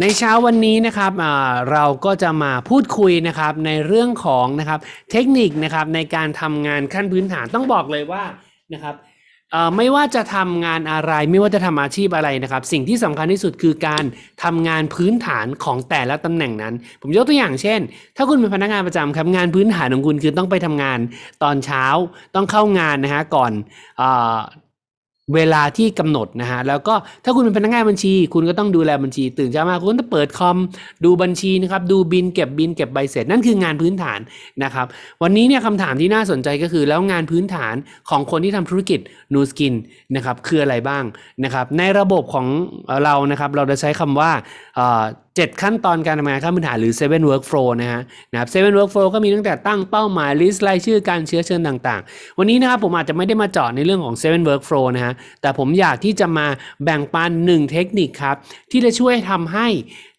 ในเช้าวันนี้นะครับเราก็จะมาพูดคุยนะครับในเรื่องของนะครับเทคนิคนะครับในการทำงานขั้นพื้นฐานต้องบอกเลยว่านะครับไม่ว่าจะทำงานอะไรไม่ว่าจะทำอาชีพอะไรนะครับ สิ่งที่สำคัญที่สุดคือการทำงานพื้นฐานของแต่ละตำแหน่งนั้น ผมยกตัวอย่างเช่น ถ้าคุณเป็นพนักงานประจำครับงานพื้นฐานของคุณคือต้องไปทำงานตอนเช้าต้องเข้างานนะฮะก่อน เวลาที่กำหนดนะฮะแล้วก็ถ้าคุณเป็นพนักงานบัญชี คุณก็ต้องดูแลบัญชี ตื่นเช้ามาคุณต้องเปิดคอมดูบัญชีนะครับดูบินเก็บบินเก็บใบเสร็จนั่นคืองานพื้นฐานนะครับวันนี้เนี่ยคำถามที่น่าสนใจก็คือ แล้วงานพื้นฐานของคนที่ทำธุรกิจนูสกินนะครับคืออะไรบ้างนะครับในระบบของเรานะครับเราจะใช้คำว่า เจ็ดขั้นตอนการทำงานขั้นพื้นฐานหรือ seven workflow นะฮะนะครับ seven workflow ก็มีตั้งแต่ตั้งเป้าหมาย list รายชื่อการเชื้อเชิญต่างๆ วันนี้นะครับผมอาจจะไม่ได้มาเจาะในเรื่องของ seven workflow นะฮะแต่ผมอยากที่จะมาแบ่งปันหนึ่งเทคนิคครับ ที่จะช่วยทำให้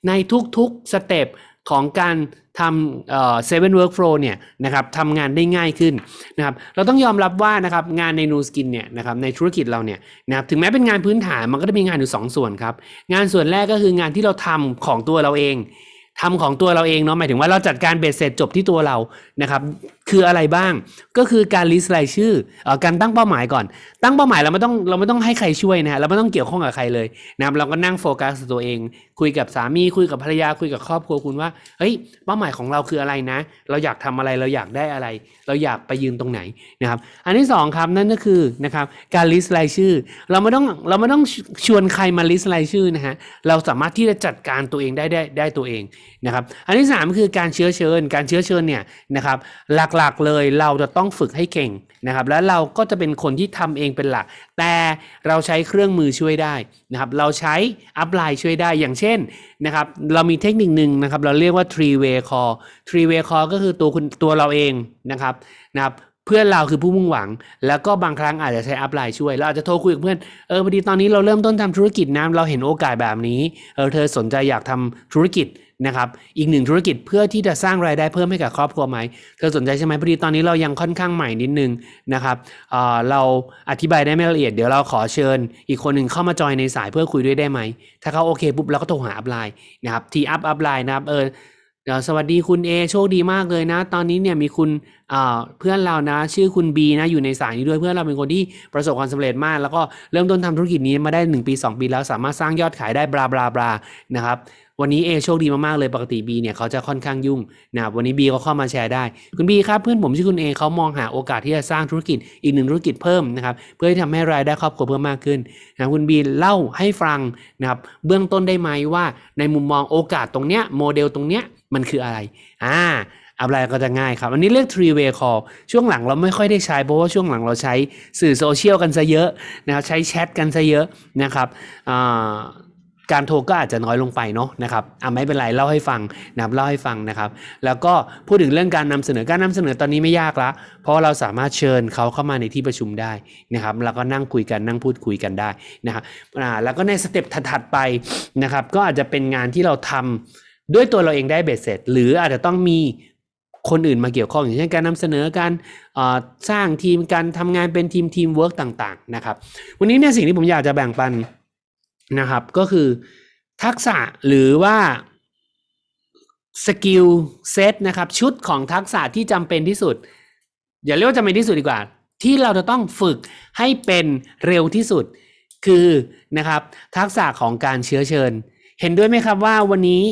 ในทุกๆ step ของการทำ seven workflow เนี่ยนะครับทำงานได้ง่ายขึ้นนะครับเราต้องยอมรับว่านะครับงานใน Nu Skin เนี่ยนะครับในธุรกิจเราเนี่ยนะครับถึงแม้เป็นงานพื้นฐานมันก็จะมีงานอยู่สองส่วนครับ งานส่วนแรกก็คืองานที่เราทำของตัวเราเองทำของตัวเราเองเนาะหมายถึงว่าเราจัดการเบ็ดเสร็จจบที่ตัวเรานะครับคืออะไรบ้าง ก็คือการ list รายชื่ออการตั้งเป้าหมายก่อน ตั้งเป้าหมายเราไม่ต้องเราไม่ต้องให้ใครช่วยนะฮะเราไม่ต้องเกี่ยวข้องกับใครเลยนะครับเราก็นั่งโฟกัสตัวเอง คุยกับสามีคุยกับภรรยาคุยกับครอบครัวคุณว่าเฮ้ยเป้าหมายของเราคืออะไรนะ เราอยากทำอะไรเราอยากได้อะไร เราอยากไปยืนตรงไหนนะครับ อันที่สองครับนั่นก็คือนะครับการ list รายชื่อ เราไม่ต้องเราไม่ต้องชวนใครมา list รายชื่อนะฮะเราสามารถที่จะจัดการตัวเองได้ได้ได้ตัวเองนะครับ อันที่สามคือการเชื้อเชิญ การเชื้อเชิญเนี่ยนะครับหลักๆเลยเราจะต้องฝึกให้เก่งนะครับแล้วเราก็จะเป็นคนที่ทำเองเป็นหลัก แต่เราใช้เครื่องมือช่วยได้นะครับเราใช้ upline ช่วยได้อย่างเช่นนะครับเรามีเทคนิคหนึ่งนะครับเราเรียกว่า three way call three way call ก็คือตัวคุณตัวเราเองนะครับนะครับเพื่อนเราคือผู้มุ่งหวัง แล้วก็บางครั้งอาจจะใช้ upline ช่วย เราอาจจะโทรคุยกับเพื่อน เออพอดีตอนนี้เราเริ่มต้นทำธุรกิจนะเราเห็นโอกาสแบบนี้ เออเธอสนใจอยากทำธุรกิจ นะครับอีกหนึ่งธุรกิจเพื่อที่จะสร้างรายได้เพิ่มให้กับครอบครัวไหมเธอสนใจใช่ไหมพอดีตอนนี้เรายังค่อนข้างใหม่นิดนึงนะครับเเราอธิบายได้ไม่ละเอียดเดี๋ยวเราขอเชิญ อีกคนหนึ่งเข้ามาจอยในสายเพื่อคุยด้วยได้ไหม ถ้าเขาโอเคปุ๊บเราก็โทรหา upline นะครับ tee up upline นะครับเออเดี๋ยวสวัสดีคุณ A โชคดีมากเลยนะ ตอนนี้เนี่ยมีคุณเเพื่อนเรานะ ชื่อคุณ B นะอยู่ในสายนี้ด้วยเพื่อนเราเป็นคนที่ประสบความสำเร็จมาก แล้วก็เริ่มต้นทำธุรกิจนี้มาได้ 1 ปี 2 ปีแล้วสามารถสร้างยอดขายได้บลาบลาบลานะครับ วันนี้ A โชคดีมากๆเลยปกติ B เนี่ยเขาจะค่อนข้างยุ่งนะครับวันนี้ B ก็เข้ามาแชร์ได้ คุณ B ครับเพื่อนผมชื่อคุณ A เขามองหาโอกาสที่จะสร้างธุรกิจอีกหนึ่งธุรกิจเพิ่มนะครับเพื่อที่ทำให้รายได้ครอบครัวเพิ่มมากขึ้นนะคุณ B เล่าให้ฟังนะครับเบื้องต้นได้ไหมว่าในมุมมองโอกาสตรงเนี้ยโมเดลตรงเนี้ยมันคืออะไรอ่าอะไรก็จะง่ายครับ อันนี้เรียก three way call ช่วงหลังเราไม่ค่อยได้ใช้ เพราะว่าช่วงหลังเราใช้สื่อโซเชียลกันซะเยอะนะครับใช้แชทกันซะเยอะนะครับอ่า การโทรก็อาจจะน้อยลงไปเนาะนะครับอ่าไม่เป็นไรเล่าให้ฟังนะครับเล่าให้ฟังนะครับ แล้วก็พูดถึงเรื่องการนำเสนอการนำเสนอตอนนี้ไม่ยากละ เพราะเราสามารถเชิญเขาเข้ามาในที่ประชุมได้นะครับ แล้วก็นั่งคุยกันนั่งพูดคุยกันได้นะครับอ่าแล้วก็ใน step ถัดๆไปนะครับ ก็อาจจะเป็นงานที่เราทำด้วยตัวเราเองได้เบ็ดเสร็จ หรืออาจจะต้องมีคนอื่นมาเกี่ยวข้องอย่างเช่นการนำเสนอการสร้างทีมการทำงานเป็นทีมทีมเวิร์กต่างๆนะครับ วันนี้เนี่ยสิ่งที่ผมอยากจะแบ่งปัน นะครับ ก็คือทักษะหรือว่า skill set นะครับ ชุดของทักษะที่จำเป็นที่สุด อย่าเรียกว่าจำเป็นที่สุดดีกว่า ที่เราจะต้องฝึกให้เป็นเร็วที่สุด คือนะครับ ทักษะของการเชื้อเชิญ เห็นด้วยไหมครับว่าวันนี้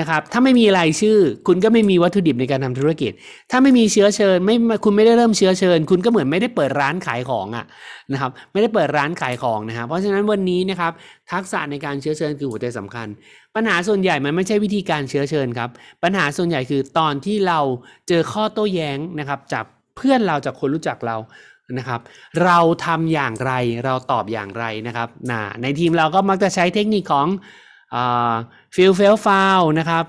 นะครับ ถ้าไม่มีรายชื่อ คุณก็ไม่มีวัตถุดิบในการทำธุรกิจ ถ้าไม่มีเชื้อเชิญ ไม่คุณไม่ได้เริ่มเชื้อเชิญ คุณก็เหมือนไม่ได้เปิดร้านขายของอะนะครับ ไม่ได้เปิดร้านขายของนะครับเพราะฉะนั้นวันนี้นะครับทักษะในการเชื้อเชิญคือหัวใจสำคัญ ปัญหาส่วนใหญ่มันไม่ใช่วิธีการเชื้อเชิญครับ ปัญหาส่วนใหญ่คือตอนที่เราเจอข้อโต้แย้งนะครับจากเพื่อนเราจากคนรู้จักเรานะครับเราทำอย่างไรเราตอบอย่างไรนะครับนะในทีมเราก็มักจะใช้เทคนิคของ feel felt found นะครับ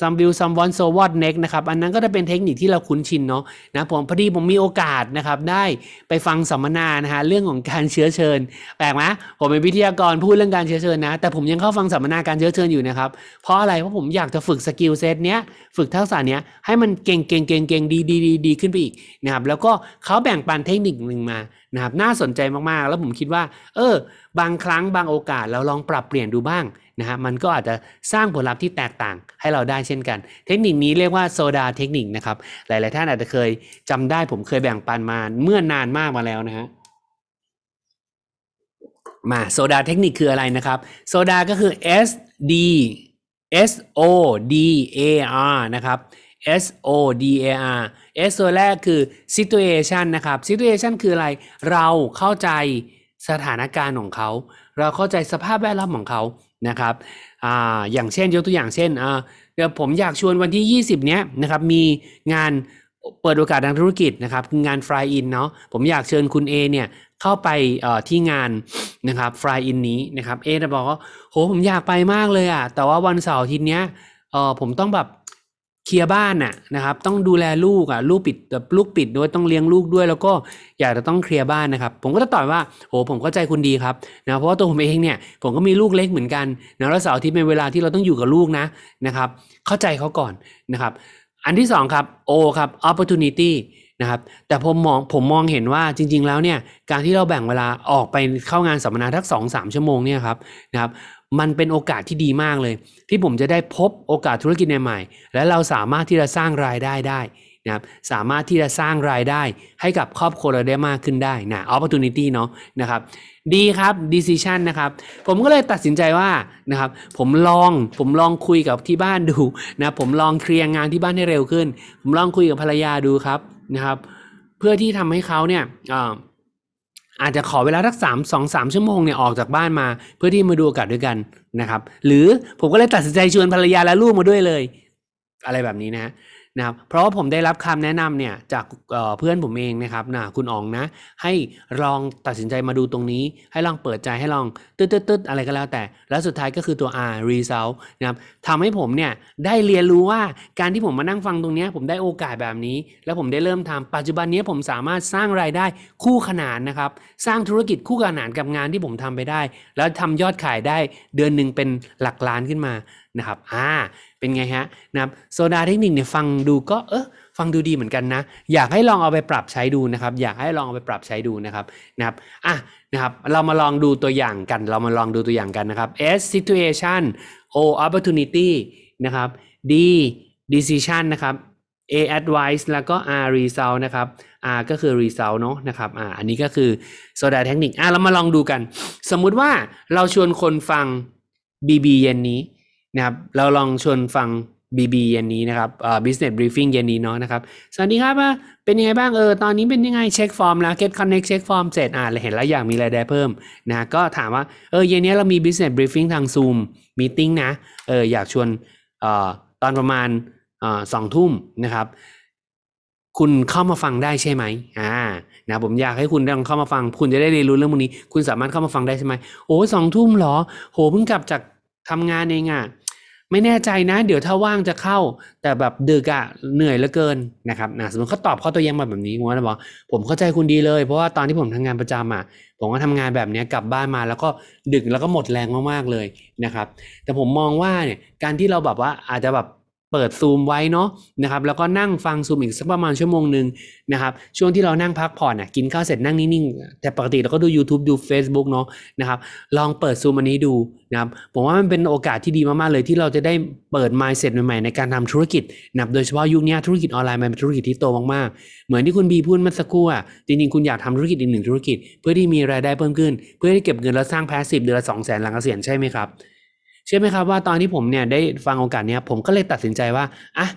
some will some won't so what next นะครับอันนั้นก็จะเป็นเทคนิคที่เราคุ้นชินเนาะนะผมพอดีผมมีโอกาสนะครับได้ไปฟังสัมมนานะฮะเรื่องของการเชื้อเชิญ แปลกไหมผมเป็นวิทยากรพูดเรื่องการเชื้อเชิญนะ แต่ผมยังเข้าฟังสัมมนาการเชื้อเชิญอยู่นะครับ เพราะอะไรเพราะผมอยากจะฝึก skill set เนี้ยฝึกทักษะเนี้ยให้มันเก่งเก่งเก่งเก่งดีดีดีดีขึ้นไปอีกนะครับแล้วก็เขาแบ่งปันเทคนิคหนึ่งมานะครับน่าสนใจมากๆ แล้วผมคิดว่า เออ บางครั้งบางโอกาสเราลองปรับเปลี่ยนดูบ้าง นะฮะมันก็อาจจะสร้างผลลัพธ์ที่แตกต่างให้เราได้เช่นกัน เทคนิคนี้เรียกว่า SODAR technique นะครับหลาย ๆ ท่านอาจจะเคยจำได้ผมเคยแบ่งปันมาเมื่อนานมากมาแล้วนะฮะมา SODAR technique คืออะไรนะครับ SODAR ก็คือ S D S O D A R นะครับ S O D A R S ตัวแรกคือ situation นะครับ situation คืออะไร เราเข้าใจสถานการณ์ของเขา เราเข้าใจสภาพแวดล้อมของเขา นะครับออย่างเช่นยกตัวอย่างเช่นเดี๋ยวผมอยากชวนวันที่ 20 เนี้ยนะครับมีงานเปิดโอกาสทางธุรกิจนะครับคืองานฟรายอินเนาะผมอยากเชิญคุณ A เนี่ยเข้าไปที่งานนะครับฟรายอินนี้นะครับเอจะบอกว่าโหผมอยากไปมากเลยอะแต่ว่าวันเสาร์ทีเนี้ยผมต้องแบบ เคลียร์บ้านน่ะนะครับต้องดูแลลูกอะลูกปิดแบบลูกปิดด้วยต้องเลี้ยงลูกด้วย แล้วก็อยากจะต้องเคลียร์บ้านนะครับ ผมก็จะตอบว่าโหผมเข้าใจคุณดีครับนะเพราะว่าตัวผมเองเนี่ยผมก็มีลูกเล็กเหมือนกันนะแล้วเสาร์อาทิตย์เป็นเวลาที่เราต้องอยู่กับลูกนะนะครับ เข้าใจเขาก่อนนะครับ อันที่สองครับ O ครับ opportunity นะครับแต่ผมมองผมมองเห็นว่าจริง ๆ แล้วเนี่ยการที่เราแบ่งเวลาออกไปเข้างานสัมมนาทักสองสามชั่วโมงเนี่ยครับนะครับ มันเป็นโอกาสที่ดีมากเลย ที่ผมจะได้พบโอกาสธุรกิจใหม่ๆและเราสามารถที่จะสร้างรายได้ได้นะครับสามารถที่จะสร้างรายได้ให้กับครอบครัวเราได้มากขึ้นได้นะ opportunity เนาะนะครับดีครับ decision นะครับ ผมก็เลยตัดสินใจว่านะครับผมลองผมลองคุยกับที่บ้านดูนะผมลองเคลียร์งานที่บ้านให้เร็วขึ้น ผมลองคุยกับภรรยาดูครับนะครับ เพื่อที่ทำให้เขาเนี่ยอ่า อาจจะขอเวลาสักสามสองสามชั่วโมงเนี่ยออกจากบ้านมา เพื่อที่มาดูโอกาศด้วยกันนะครับ หรือผมก็เลยตัดสินใจชวนภรรยาและลูกมาด้วยเลย อะไรแบบนี้นะฮะ นะครับเพราะว่าผมได้รับคำแนะนำเนี่ยจากเเพื่อนผมเองนะครับนะคุณอ๋องนะ ให้ลองตัดสินใจมาดูตรงนี้ ให้ลองเปิดใจให้ลองตึ๊ดตึ๊ดอะไรก็แล้วแต่ แล้วสุดท้ายก็คือตัว R result นะครับทำให้ผมเนี่ยได้เรียนรู้ว่าการที่ผมมานั่งฟังตรงนี้ผมได้โอกาสแบบนี้ แล้วผมได้เริ่มทำปัจจุบันนี้ผมสามารถสร้างรายได้คู่ขนานนะครับ สร้างธุรกิจคู่ขนานกับงานที่ผมทำไปได้ แล้วทำยอดขายได้เดือนหนึ่งเป็นหลักล้านขึ้นมา นะครับอ่าเป็นไงฮะนะครับโซดาเทคนิคเนี่ยฟังดูก็เออฟังดูดีเหมือนกันนะ อยากให้ลองเอาไปปรับใช้ดูนะครับ อยากให้ลองเอาไปปรับใช้ดูนะครับนะครับอะนะครับเรามาลองดูตัวอย่างกัน เรามาลองดูตัวอย่างกันนะครับ S situation O opportunity นะครับ D decision นะครับ A advice แล้วก็ R result นะครับ R ก็คือ result เนอะนะครับอ่าอันนี้ก็คือ SODAR technique อะเรามาลองดูกัน สมมุติว่าเราชวนคนฟัง BB เย็นนี้ นะครับเราลองชวนฟัง BB เย็นนี้นะครับเอ่อ business briefing เย็นนี้เนาะนะครับ สวัสดีครับว่าเป็นยังไงบ้างเออตอนนี้เป็นยังไงเช็คฟอร์มแล้ว get connect เช็คฟอร์มเสร็จอ่าเห็นแล้วอยากมีรายได้เพิ่มนะก็ถามว่าเออเย็นนี้เรามี business briefing ทาง Zoom meeting นะเอออยากชวนเอ่อตอนประมาณเอ่อสองทุ่มนะครับคุณเข้ามาฟังได้ใช่ไหมอ่า นะผมอยากให้คุณลองเข้ามาฟัง คุณจะได้เรียนรู้เรื่องพวกนี้ คุณสามารถเข้ามาฟังได้ใช่ไหม โอ้สองทุ่มเหรอ โห เพิ่งกลับจากทำงานเองอะ่ะ ไม่แน่ใจนะ เดี๋ยวถ้าว่างจะเข้า แต่แบบดึกอะเหนื่อยเหลือเกินนะครับนะสมมติเขาตอบข้อตัวยังมาแบบนี้ผมก็จะบอกผมเข้าใจคุณดีเลย เพราะว่าตอนที่ผมทำงานประจำอะผมก็ทำงานแบบนี้กลับบ้านมา แล้วก็ดึกแล้วก็หมดแรงมากๆเลยนะครับ แต่ผมมองว่าเนี่ยการที่เราแบบว่าอาจจะแบบ เปิดซูมไว้เนาะนะครับแล้วก็นั่งฟังซูมอีกสักประมาณชั่วโมงหนึ่งนะครับช่วงที่เรานั่งพักผ่อนอะกินข้าวเสร็จนั่งนิ่งๆ แต่ปกติเราก็ดู YouTube ดู Facebook เนาะนะครับลองเปิดซูมอันนี้ดูนะครับผมว่ามันเป็นโอกาสที่ดีมากๆเลยที่เราจะได้เปิด mindset ใหม่ๆในการทำธุรกิจนะโดยเฉพาะยุคนี้ธุรกิจออนไลน์มันเป็นธุรกิจที่โตมากๆ เหมือนที่คุณบีพูดเมื่อสักครู่อะจริงๆคุณอยากทำธุรกิจอีกหนึ่งธุรกิจ เพื่อที่มีรายได้เพิ่มขึ้น เพื่อที่เก็บเงินแล้วสร้างแพสซีฟเดือนละสองแสนหลังเกษียณใช่ไหมครับ เชื่อไหมครับว่าตอนที่ผมเนี่ยได้ฟังโอกาสเนี้ยผมก็เลยตัดสินใจว่าอะ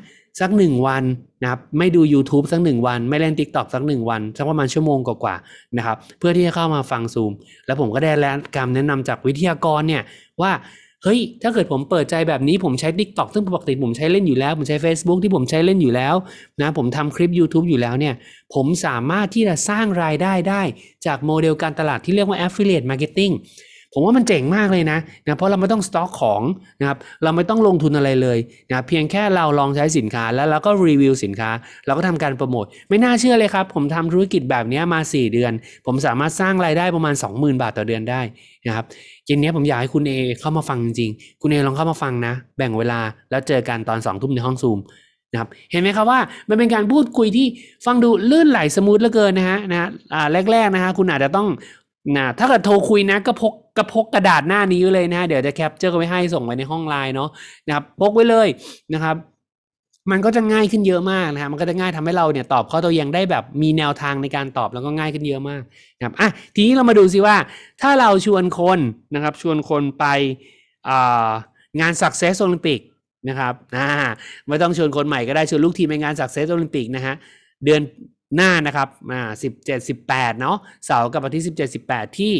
สักหนึ่งวันนะครับไม่ดู YouTube สักหนึ่งวัน ไม่เล่น TikTok สักหนึ่งวัน สักประมาณชั่วโมงกว่าๆนะครับเพื่อที่จะเข้ามาฟังซูม แล้วผมก็ได้รับการแนะนำจากวิทยากรเนี่ยว่าเฮ้ย ถ้าเกิดผมเปิดใจแบบนี้ผมใช้ TikTok ซึ่งปกติผมใช้เล่นอยู่แล้ว ผมใช้ Facebook ที่ผมใช้เล่นอยู่แล้วนะผมทำคลิป YouTube อยู่แล้วเนี่ย ผมสามารถที่จะสร้างรายได้ได้ จากโมเดลการตลาดที่เรียกว่า Affiliate Marketing ผมว่ามันเจ๋งมากเลยนะนะเพราะเราไม่ต้องสต็อกของนะครับเราไม่ต้องลงทุนอะไรเลยนะเพียงแค่เราลองใช้สินค้าแล้วเราก็รีวิวสินค้า เราก็ทำการโปรโมทไม่น่าเชื่อเลยครับ ผมทำธุรกิจแบบนี้มา 4 เดือน ผมสามารถสร้างรายได้ประมาณ 20,000 บาทต่อเดือนได้นะครับเย็นนี้ผมอยากให้คุณเอเข้ามาฟังจริงคุณเอลองเข้ามาฟังนะ แบ่งเวลาแล้วเจอกันตอน2ทุ่มในห้องซูมนะครับเห็นไหมครับว่ามันเป็นการพูดคุยที่ฟังดูลื่นไหล smooth เหลือเกินนะฮะนะฮะอ่าแรกๆนะฮะคุณอาจจะต้องนะถ้าเกิดโทรคุยนะก็พก กระพกกระดาษหน้านี้เลยนะ เดี๋ยวจะ capture ไว้ให้ส่งไว้ในห้องไลน์เนาะนะครับพกไว้เลยนะครับมันก็จะง่ายขึ้นเยอะมากนะครับมันก็จะง่ายทำให้เราเนี่ยตอบข้อโต้แย้งได้แบบมีแนวทางในการตอบแล้วก็ง่ายขึ้นเยอะมากนะครับ อะ ทีนี้เรามาดูซิว่า ถ้าเราชวนคนนะครับ ชวนคนไปงาน Success Olympic นะครับ อ่า ไม่ต้องชวนคนใหม่ก็ได้ ชวนลูกทีมไปงาน Success Olympic นะฮะ เดือน หน้านะครับอ่าสิบเจ็ดสิบแปดเนาะเสาร์กับวันที่สิบเจ็ดสิบแปดที่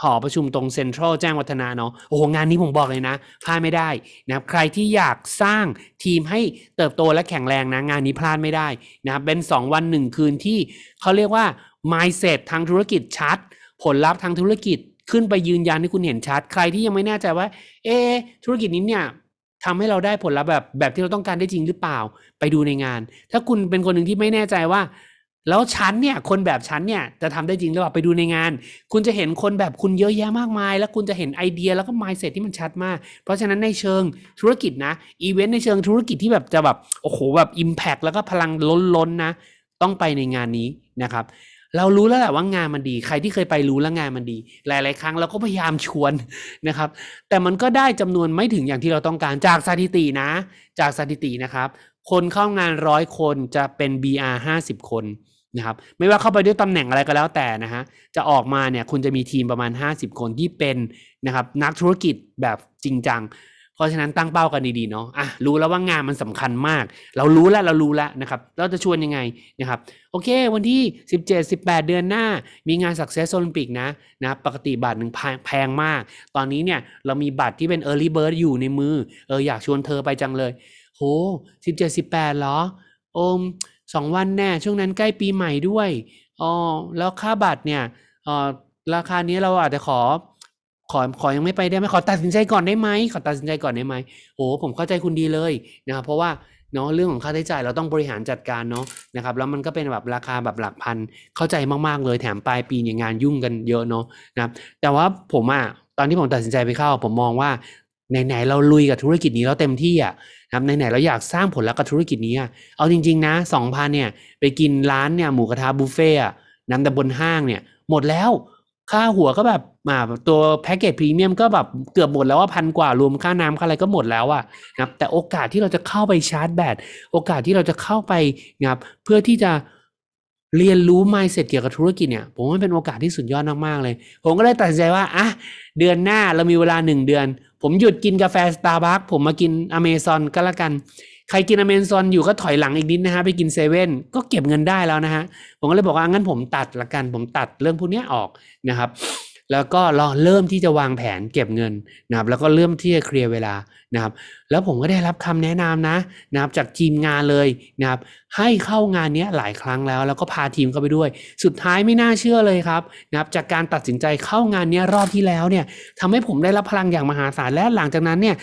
หอประชุมตรงเซ็นทรัลแจ้งวัฒนะเนาะโอ้โห งานนี้ผมบอกเลยนะพลาดไม่ได้นะครับใครที่อยากสร้างทีมให้เติบโตและแข็งแรงนะ งานนี้พลาดไม่ได้นะครับเป็น 2 วัน 1 คืนที่เขาเรียกว่า mindset ทางธุรกิจชัด ผลลัพธ์ทางธุรกิจขึ้นไปยืนยันให้คุณเห็นชัด ใครที่ยังไม่แน่ใจว่า เอธุรกิจนี้เนี่ย ทำให้เราได้ผลลัพธ์แบบแบบที่เราต้องการได้จริงหรือเปล่าไปดูในงาน ถ้าคุณเป็นคนหนึ่งที่ไม่แน่ใจว่า แล้วฉันเนี่ยคนแบบฉันเนี่ยจะทำได้จริงหรือเปล่าไปดูในงาน คุณจะเห็นคนแบบคุณเยอะแยะมากมาย แล้วคุณจะเห็นไอเดียแล้วก็ mindset ที่มันชัดมาก เพราะฉะนั้นในเชิงธุรกิจนะอีเวนต์ในเชิงธุรกิจที่แบบจะแบบโอ้โหแบบ impact แล้วก็พลังล้นๆนะต้องไปในงานนี้นะครับ เรารู้แล้วแหละว่างานมันดี ใครที่เคยไปรู้แล้วงานมันดี หลาย ๆ ครั้งเราก็พยายามชวนนะครับ แต่มันก็ได้จำนวนไม่ถึงอย่างที่เราต้องการจากสถิตินะ จากสถิตินะครับ คนเข้างานร้อยคนจะเป็น BR 50 คนนะครับไม่ว่าเข้าไปด้วยตำแหน่งอะไรก็แล้วแต่นะฮะจะออกมาเนี่ยคุณจะมีทีมประมาณ 50 คนที่เป็นนะครับนักธุรกิจแบบจริงจัง เพราะฉะนั้นตั้งเป้ากันดีๆเนาะอะรู้แล้วว่างานมันสำคัญมาก เรารู้แล้วเรารู้แล้วนะครับ เราจะชวนยังไงนะครับ โอเค วันที่ 17 18 เดือนหน้า มีงาน Success Olympic นะนะปกติบัตรหนึ่งแพงมาก ตอนนี้เนี่ยเรามีบัตรที่เป็น Early Bird อยู่ในมือเอออยากชวนเธอไปจังเลย โห 17 18เหรอโอมสองวันแน่ช่วงนั้นใกล้ปีใหม่ด้วยอ๋อแล้วค่าบัตรเนี่ยเออราคานี้เราอาจจะขอ ขอขอยังไม่ไปได้ไหมขอตัดสินใจก่อนได้ไหมขอตัดสินใจก่อนได้ไหมโอ้ผมเข้าใจคุณดีเลยนะครับเพราะว่าเนาะเรื่องของค่าใช้จ่ายเราต้องบริหารจัดการเนาะนะครับแล้วมันก็เป็นแบบราคาแบบหลักพันเข้าใจมากๆเลยแถมปลายปีเนี่ยงานยุ่งกันเยอะเนาะนะครับแต่ว่าผมอะตอนที่ผมตัดสินใจไปเข้า ผมมองว่าไหนๆเราลุยกับธุรกิจนี้แล้วเต็มที่อะนะครับไหนๆเราอยากสร้างผลลัพธ์กับธุรกิจนี้อะเอาจริง ๆ นะสองพันเนี่ยไปกินร้านเนี่ยหมูกระทะบุฟเฟ่อะน้ำแต่บนห้างเนี่ยหมดแล้ว ค่าหัวก็แบบอ่าตัวแพ็กเกจพรีเมียมก็แบบเกือบหมดแล้วว่าพันกว่ารวมค่าน้ำค่าอะไรก็หมดแล้วอะนะครับแต่โอกาสที่เราจะเข้าไปชาร์จแบตโอกาสที่เราจะเข้าไปนะครับเพื่อที่จะเรียนรู้ mindset เกี่ยวกับธุรกิจเนี่ยผมว่าเป็นโอกาสที่สุดยอดมากๆเลย ผมก็เลยตัดสินใจว่าอะเดือนหน้าเรามีเวลาหนึ่งเดือน ผมหยุดกินกาแฟสตาร์บัคผมมากินอเมซอนก็แล้วกัน ใครกินอเมซอนอยู่ก็ถอยหลังอีกนิดนะฮะไปกินเซเว่นก็เก็บเงินได้แล้วนะฮะผมก็เลยบอกว่างั้นผมตัดละกันผมตัดเรื่องพวกนี้ออกนะครับ แล้วก็รอเริ่มที่จะวางแผนเก็บเงินนะครับ แล้วก็เริ่มที่จะเคลียร์เวลานะครับ แล้วผมก็ได้รับคำแนะนำนะนะครับ จากทีมงานเลยนะครับ ให้เข้างานนี้หลายครั้งแล้ว แล้วก็พาทีมเข้าไปด้วย สุดท้ายไม่น่าเชื่อเลยครับนะครับ จากการตัดสินใจเข้างานนี้รอบที่แล้วเนี่ยทำให้ผมได้รับพลังอย่างมหาศาลและหลังจากนั้นเนี่ย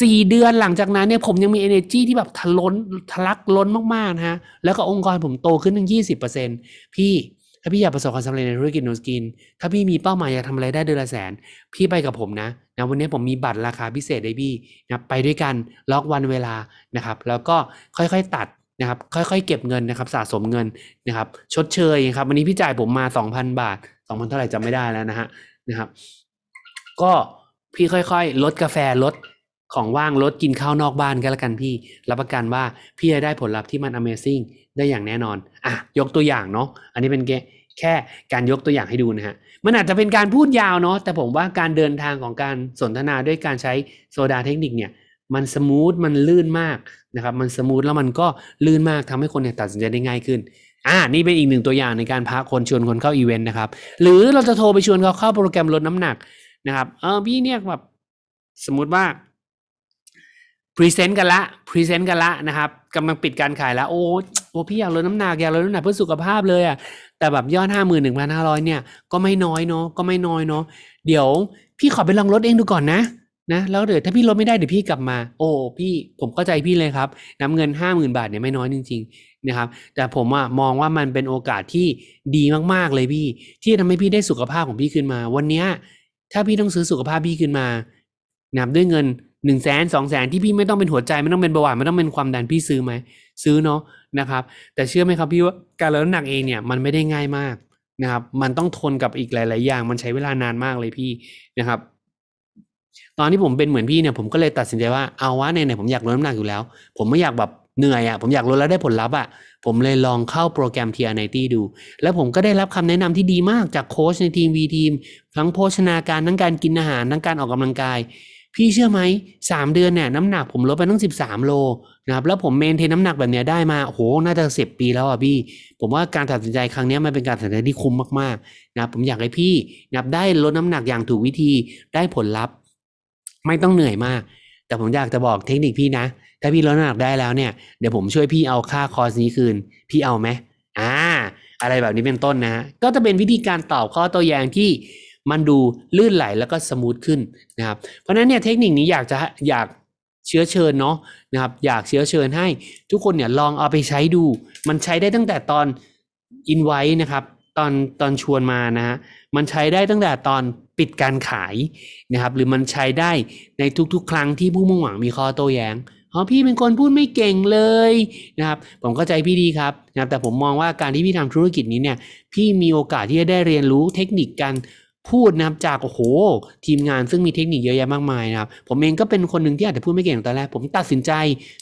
สี่เดือนหลังจากนั้นเนี่ยผมยังมี energy ที่แบบทะล้นทะลักล้นมากๆนะฮะ แล้วก็องค์กรผมโตขึ้นตั้งยี่สิบเปอร์เซ็นพี่ถ้าพี่อยากประสบความสำเร็จในธุรกิจโนสกิน ถ้าพี่มีเป้าหมายอยากทำอะไรได้เดือนละแสน พี่ไปกับผมนะนะวันนี้ผมมีบัตรราคาพิเศษให้พี่นะไปด้วยกันล็อกวันเวลานะครับ แล้วก็ค่อยๆตัดนะครับค่อยๆเก็บเงินนะครับสะสมเงินนะครับชดเชยครับวันนี้พี่จ่ายผมมาสองพันบาทสองพันเท่าไหร่จำไม่ได้แล้วนะฮะนะครับ ก็พี่ค่อยๆ ลดกาแฟลด ของว่างลดกินข้าวนอกบ้านก็แล้วกันพี่ รับประกันว่าพี่จะได้ผลลัพธ์ที่มัน Amazing ได้อย่างแน่นอน อะ ยกตัวอย่างเนาะอันนี้เป็นแค่แค่การยกตัวอย่างให้ดูนะฮะ มันอาจจะเป็นการพูดยาวเนาะแต่ผมว่าการเดินทางของการสนทนาด้วยการใช้ SODAR technique เนี่ยมัน smooth มันลื่นมากนะครับมัน smooth แล้วมันก็ลื่นมากทำให้คนเนี่ยตัดสินใจได้ง่ายขึ้นอ่านี่เป็นอีกหนึ่งตัวอย่างในการพาคนชวนคนเข้าอีเวนต์นะครับหรือเราจะโทรไปชวนเขาเข้าโปรแกรมลดน้ำหนักนะครับเออพี่เนี่ยแบบสมมุติว่า present กันละ present กันละนะครับกำลังปิดการขายแล้ว โอ้โอ้พี่อยากลดน้ำหนักอยากลดน้ำหนักเพื่อสุขภาพเลยอะแต่แบบยอดห้าหมื่นหนึ่งพันห้าร้อยเนี่ยก็ไม่น้อยเนาะก็ไม่น้อยเนาะเดี๋ยวพี่ขอไปลองลดเองดูก่อนนะนะแล้วเดี๋ยวถ้าพี่ลดไม่ได้เดี๋ยวพี่กลับมา โอ้พี่ผมเข้าใจพี่เลยครับน้ำเงินห้าหมื่นบาทเนี่ยไม่น้อยจริงๆนะครับแต่ผมอะมองว่ามันเป็นโอกาสที่ดีมากๆเลยพี่ ที่จะทำให้พี่ได้สุขภาพของพี่ขึ้นมา วันเนี้ยถ้าพี่ต้องซื้อสุขภาพพี่ขึ้นมานับด้วยเงิน หนึ่งแสนสองแสนที่พี่ไม่ต้องเป็นหัวใจไม่ต้องเป็นเบาหวานไม่ต้องเป็นความดันพี่ซื้อไหมซื้อเนาะนะครับ แต่เชื่อไหมครับพี่ว่าการลดน้ำหนักเองเนี่ยมันไม่ได้ง่ายมากนะครับ มันต้องทนกับอีกหลาย ๆ อย่าง มันใช้เวลานานมากเลยพี่นะครับ ตอนที่ผมเป็นเหมือนพี่เนี่ยผมก็เลยตัดสินใจว่าเอาวะเนี่ยผมอยากลดน้ำหนักอยู่แล้ว ผมไม่อยากแบบเหนื่อยอะ่ะผมอยากลดแล้วได้ผลลัพธ์อะผมเลยลองเข้าโปรแกรม t r 9 0 ดู แล้วผมก็ได้รับคำแนะนำที่ดีมากจากโค้ชในทีม V ทีมทั้งโภชนาการทั้งการกินอาหารทั้งการออกกำลังกาย พี่เชื่อไหมสามเดือนเนี่ยน้ำหนักผมลดไปตั้ง 13 โลนะครับแล้วผมเมนเทนน้ำหนักแบบเนี้ยได้มาโหน่าจะสิบปีแล้วอะพี่ ผมว่าการตัดสินใจครั้งนี้มันเป็นการตัดสินใจที่คุ้มมากๆนะครับผมอยากให้พี่นับได้ลดน้ำหนักอย่างถูกวิธีได้ผลลัพธ์ ไม่ต้องเหนื่อยมาก แต่ผมอยากจะบอกเทคนิคพี่นะ ถ้าพี่ลดน้ำหนักได้แล้วเนี่ยเดี๋ยวผมช่วยพี่เอาค่าคอร์สนี้คืน พี่เอาไหมอ่า อะไรแบบนี้เป็นต้นนะฮะก็จะเป็นวิธีการตอบข้อโต้แย้งที่ มันดูลื่นไหลแล้วก็สมูทขึ้นนะครับ เพราะฉะนั้นเนี่ยเทคนิคนี้อยากจะอยากเชื้อเชิญเนาะนะครับ อยากเชื้อเชิญให้ทุกคนเนี่ยลองเอาไปใช้ดู มันใช้ได้ตั้งแต่ตอนอินไว้นะครับ ตอนตอนชวนมานะฮะมันใช้ได้ตั้งแต่ตอนปิดการขายนะครับ หรือมันใช้ได้ในทุกๆ ครั้งที่ผู้มุ่งหวังมีข้อโต้แย้งอ๋อพี่เป็นคนพูดไม่เก่งเลยนะครับผมก็ใจพี่ดีครับนะครับแต่ผมมองว่าการที่พี่ทำธุรกิจนี้เนี่ยพี่มีโอกาสที่จะได้เรียนรู้เทคนิคการ พูดนะครับจากโอ้โห ทีมงานซึ่งมีเทคนิคเยอะแยะมากมายนะครับผมเองก็เป็นคนหนึ่งที่อาจจะพูดไม่เก่งตอนแรกผมตัดสินใจ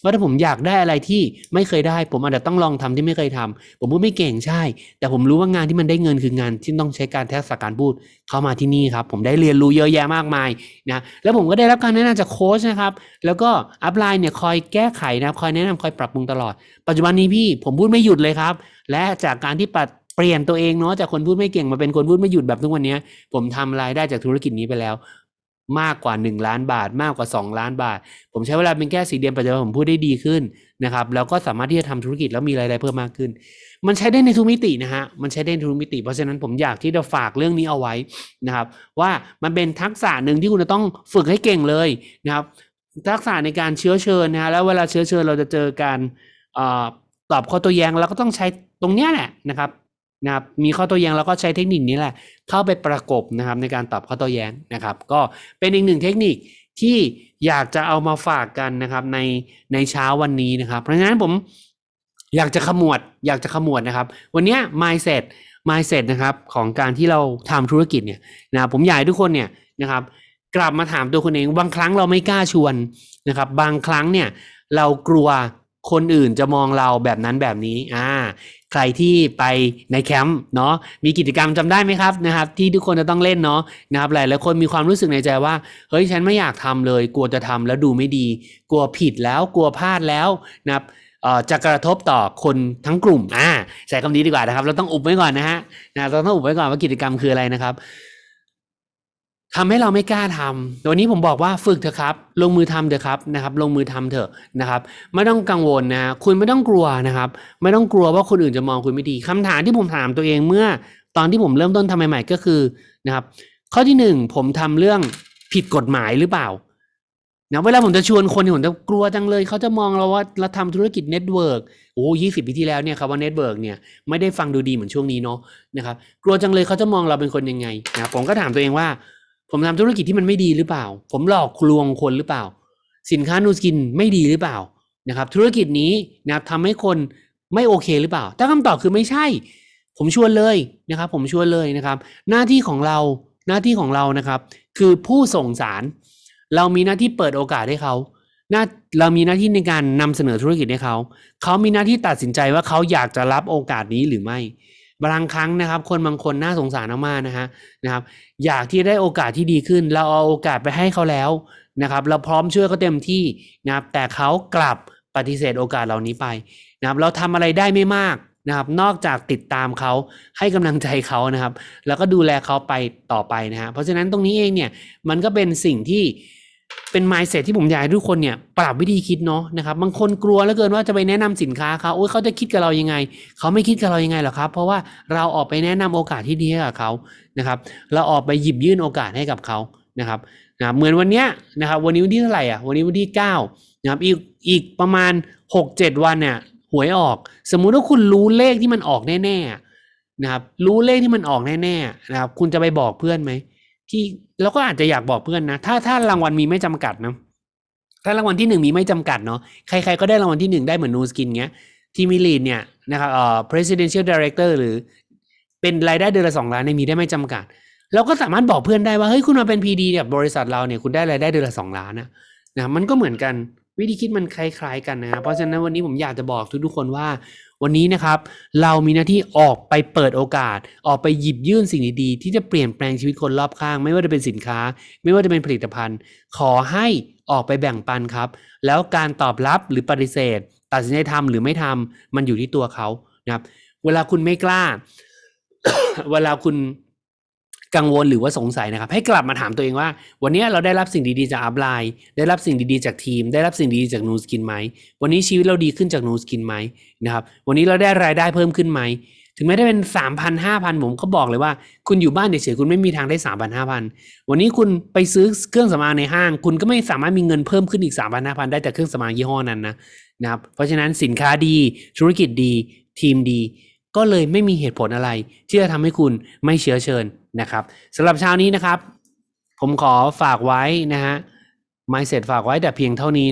ว่าถ้าผมอยากได้อะไรที่ไม่เคยได้ ผมอาจจะต้องลองทำที่ไม่เคยทำผมพูดไม่เก่งใช่ แต่ผมรู้ว่างานที่มันได้เงินคืองานที่ต้องใช้การทักษะการพูดเข้ามาที่นี่ครับผมได้เรียนรู้เยอะแยะมากมายนะแล้วผมก็ได้รับการแนะนำจากโค้ชนะครับแล้วก็อัพไลน์เนี่ยคอยแก้ไขนะครับคอยแนะนำคอยปรับปรุงตลอด ปัจจุบันนี้พี่ผมพูดไม่หยุดเลยครับและจากการที่ปัด เปลี่ยนตัวเองเนาะจากคนพูดไม่เก่งมาเป็นคนพูดไม่หยุดแบบทุกวันนี้ผมทำรายได้จากธุรกิจนี้ไปแล้ว มากกว่า 1 ล้านบาท มากกว่า 2 ล้านบาท ผมใช้เวลาเป็นแค่สี่เดือนปัจจุบันผมพูดได้ดีขึ้นนะครับแล้วก็สามารถที่จะทำธุรกิจแล้วมีรายได้เพิ่มมากขึ้น มันใช้ได้ในทุกมิตินะฮะมันใช้ได้ในทุกมิติ เพราะฉะนั้นผมอยากที่จะฝากเรื่องนี้เอาไว้นะครับว่ามันเป็นทักษะหนึ่งที่คุณจะต้องฝึกให้เก่งเลยนะครับทักษะในการเชื้อเชิญนะฮะแล้วเวลาเชื้อเชิญเราจะเจอการอตอบข้อตัวแย้งเราก็ต้องใช้ตรงเนี้ยแหละนะครับ นะครับมีข้อโต้แย้งแล้วก็ใช้เทคนิคนี้แหละ เข้าไปประกบนะครับในการตอบข้อโต้แย้งนะครับ ก็เป็นอีกหนึ่งเทคนิคที่อยากจะเอามาฝากกันนะครับในในเช้าวันนี้นะครับ เพราะฉะนั้นผมอยากจะขมวด อยากจะขมวดนะครับ วันนี้ mindset mindset นะครับของการที่เราทำธุรกิจเนี่ยนะผมอยากให้ทุกคนเนี่ยนะครับ กลับมาถามตัวคนเองบางครั้งเราไม่กล้าชวนนะครับ บางครั้งเนี่ยเรากลัวคนอื่นจะมองเราแบบนั้นแบบนี้อ่า ใครที่ไปในแคมป์เนาะมีกิจกรรมจำได้ไหมครับนะครับที่ทุกคนจะต้องเล่นเนาะนะครับหลายหลายคนมีความรู้สึกในใจว่าเฮ้ยฉันไม่อยากทำเลย กลัวจะทำแล้วดูไม่ดี กลัวผิดแล้วกลัวพลาดแล้วนะครับจะกระทบต่อคนทั้งกลุ่มอ่าใช้คำนี้ดีกว่านะครับ เราต้องอุบไว้ก่อนนะฮะนะเราต้องอุบไว้ก่อนว่ากิจกรรมคืออะไรนะครับ ทำให้เราไม่กล้าทำวันนี้ผมบอกว่าฝึกเถอะครับ ลงมือทำเถอะครับนะครับ ลงมือทำเถอะนะครับ ไม่ต้องกังวลนะ คุณไม่ต้องกลัวนะครับ ไม่ต้องกลัวว่าคนอื่นจะมองคุณไม่ดีคำถามที่ผมถามตัวเองเมื่อ ตอนที่ผมเริ่มต้นทำใหม่ๆก็คือนะครับ ข้อที่หนึ่งผมทำเรื่องผิดกฎหมายหรือเปล่านะเวลาผมจะชวนคนที่ผมจะกลัวจังเลย เขาจะมองเราว่าเราทำธุรกิจ network โอ้ยี่สิบปีที่แล้วเนี่ยครับว่า network เนี่ยไม่ได้ฟังดูดีเหมือนช่วงนี้เนาะนะครับ กลัวจังเลยเขาจะมองเราเป็นคนยังไงนะผมก็ถามตัวเองว่า ผมทำธุรกิจที่มันไม่ดีหรือเปล่า ผมหลอกลวงคนหรือเปล่า สินค้านูสกินไม่ดีหรือเปล่านะครับ ธุรกิจนี้นะครับทำให้คนไม่โอเคหรือเปล่า ถ้าคำตอบคือไม่ใช่ ผมชวนเลยนะครับ ผมชวนเลยนะครับ หน้าที่ของเราหน้าที่ของเรานะครับ คือผู้ส่งสาร เรามีหน้าที่เปิดโอกาสให้เขาหน้าเรามีหน้าที่ในการนำเสนอธุรกิจให้เขา เขามีหน้าที่ตัดสินใจว่าเขาอยากจะรับโอกาสนี้หรือไม่ บางครั้งนะครับ คนบางคนน่าสงสารมากนะฮะนะครับ อยากที่ได้โอกาสที่ดีขึ้น เราเอาโอกาสไปให้เขาแล้วนะครับ เราพร้อมช่วยเขาเต็มที่นะครับ แต่เขากลับปฏิเสธโอกาสเหล่านี้ไปนะครับ เราทำอะไรได้ไม่มากนะครับ นอกจากติดตามเขาให้กำลังใจเขานะครับ แล้วก็ดูแลเขาไปต่อไปนะฮะเพราะฉะนั้นตรงนี้เองเนี่ยมันก็เป็นสิ่งที่ เป็น mindset ที่ผมอยากให้ทุกคนเนี่ยปรับวิธีคิดเนาะนะครับบางคนกลัวแล้วเกินว่าจะไปแนะนำสินค้าเขาโอ้ยเขาจะคิดกับเรายังไง เขาไม่คิดกับเรายังไงหรอครับ เพราะว่าเราออกไปแนะนำโอกาสที่ดีให้กับเขานะครับเราออกไปหยิบยื่นโอกาสให้กับเขานะครับนะเหมือนวันเนี้ยนะครับวันนี้วันที่เท่าไหร่อะวันนี้วันที่เก้านะครับอีกอีกประมาณหกเจ็ดวันเนี่ยหวยออก สมมุติว่าคุณรู้เลขที่มันออกแน่ๆนะครับรู้เลขที่มันออกแน่ๆนะครับคุณจะไปบอกเพื่อนไหม ที่เราก็อาจจะอยากบอกเพื่อนนะ ถ้าถ้ารางวัลมีไม่จำกัดนะถ้ารางวัลที่หนึ่งมีไม่จำกัดเนาะใครๆก็ได้รางวัลที่หนึ่งได้เหมือนนูสกินเงี้ยทีมิลีดเนี่ยนะครับเอ่อ presidential director หรือเป็นรายได้เดือนละสองล้านเนี่ยมีได้ไม่จำกัด เราก็สามารถบอกเพื่อนได้ว่าเฮ้ยคุณมาเป็นพีดีแบบบริษัทเราเนี่ยคุณได้รายได้เดือนละสองล้านนะนะมันก็เหมือนกันวิธีคิดมันคล้ายๆกันนะครับเพราะฉะนั้นวันนี้ผมอยากจะบอกทุกๆคนว่า วันนี้นะครับเรามีหน้าที่ออกไปเปิดโอกาส ออกไปหยิบยื่นสิ่งดีๆที่จะเปลี่ยนแปลงชีวิตคนรอบข้าง ไม่ว่าจะเป็นสินค้า ไม่ว่าจะเป็นผลิตภัณฑ์ ขอให้ออกไปแบ่งปันครับ แล้วการตอบรับหรือปฏิเสธ ตัดสินใจทำหรือไม่ทำมันอยู่ที่ตัวเขานะครับ เวลาคุณไม่กล้า เวลาคุณ กังวลหรือว่าสงสัยนะครับ ให้กลับมาถามตัวเองว่า วันนี้เราได้รับสิ่งดีๆจากอัพไลน์ได้รับสิ่งดีๆจากทีม ได้รับสิ่งดีๆจากนูสกินไหมวันนี้ชีวิตเราดีขึ้นจากนูสกินไหมนะครับวันนี้เราได้รายได้เพิ่มขึ้นไหมถึงแม้ได้เป็นสามพันห้าพันผมก็บอกเลยว่า คุณอยู่บ้านเฉยๆคุณไม่มีทางได้สามพันห้าพันวันนี้คุณไปซื้อเครื่องสำอางในห้าง คุณก็ไม่สามารถมีเงินเพิ่มขึ้นอีกสามพันห้าพันได้จากเครื่องสำอางยี่ห้อนั้นนะนะครับเพราะฉะนั้นสินค้าดี ธุรกิจดี ทีมดี ก็เลยไม่มีเหตุผลอะไร ที่จะทำให้คุณไม่เชื้อเชิญ นะครับสำหรับเช้านี้นะครับ ผมขอฝากไว้นะฮะ mindset ฝากไว้แต่เพียงเท่านี้